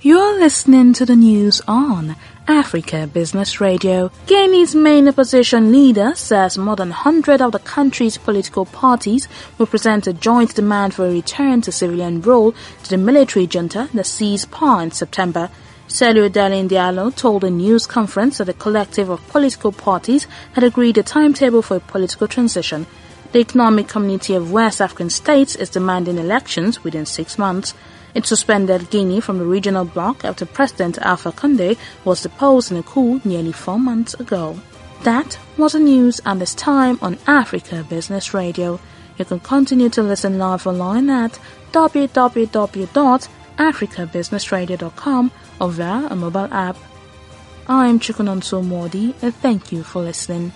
You're listening to the news on Africa Business Radio. Guinea's main opposition leader says more than 100 of the country's political parties will present a joint demand for a return to civilian rule to the military junta that seized power in September. Cellou Dalein Diallo told a news conference that the collective of political parties had agreed a timetable for a political transition. The Economic Community of West African States is demanding elections within six months. It suspended Guinea from the regional bloc after President Alpha Conde was deposed in a coup nearly four months ago. That was the news at this time on Africa Business Radio. You can continue to listen live online at www.africabusinessradio.com or via a mobile app. I'm Chukunonso Modi and thank you for listening.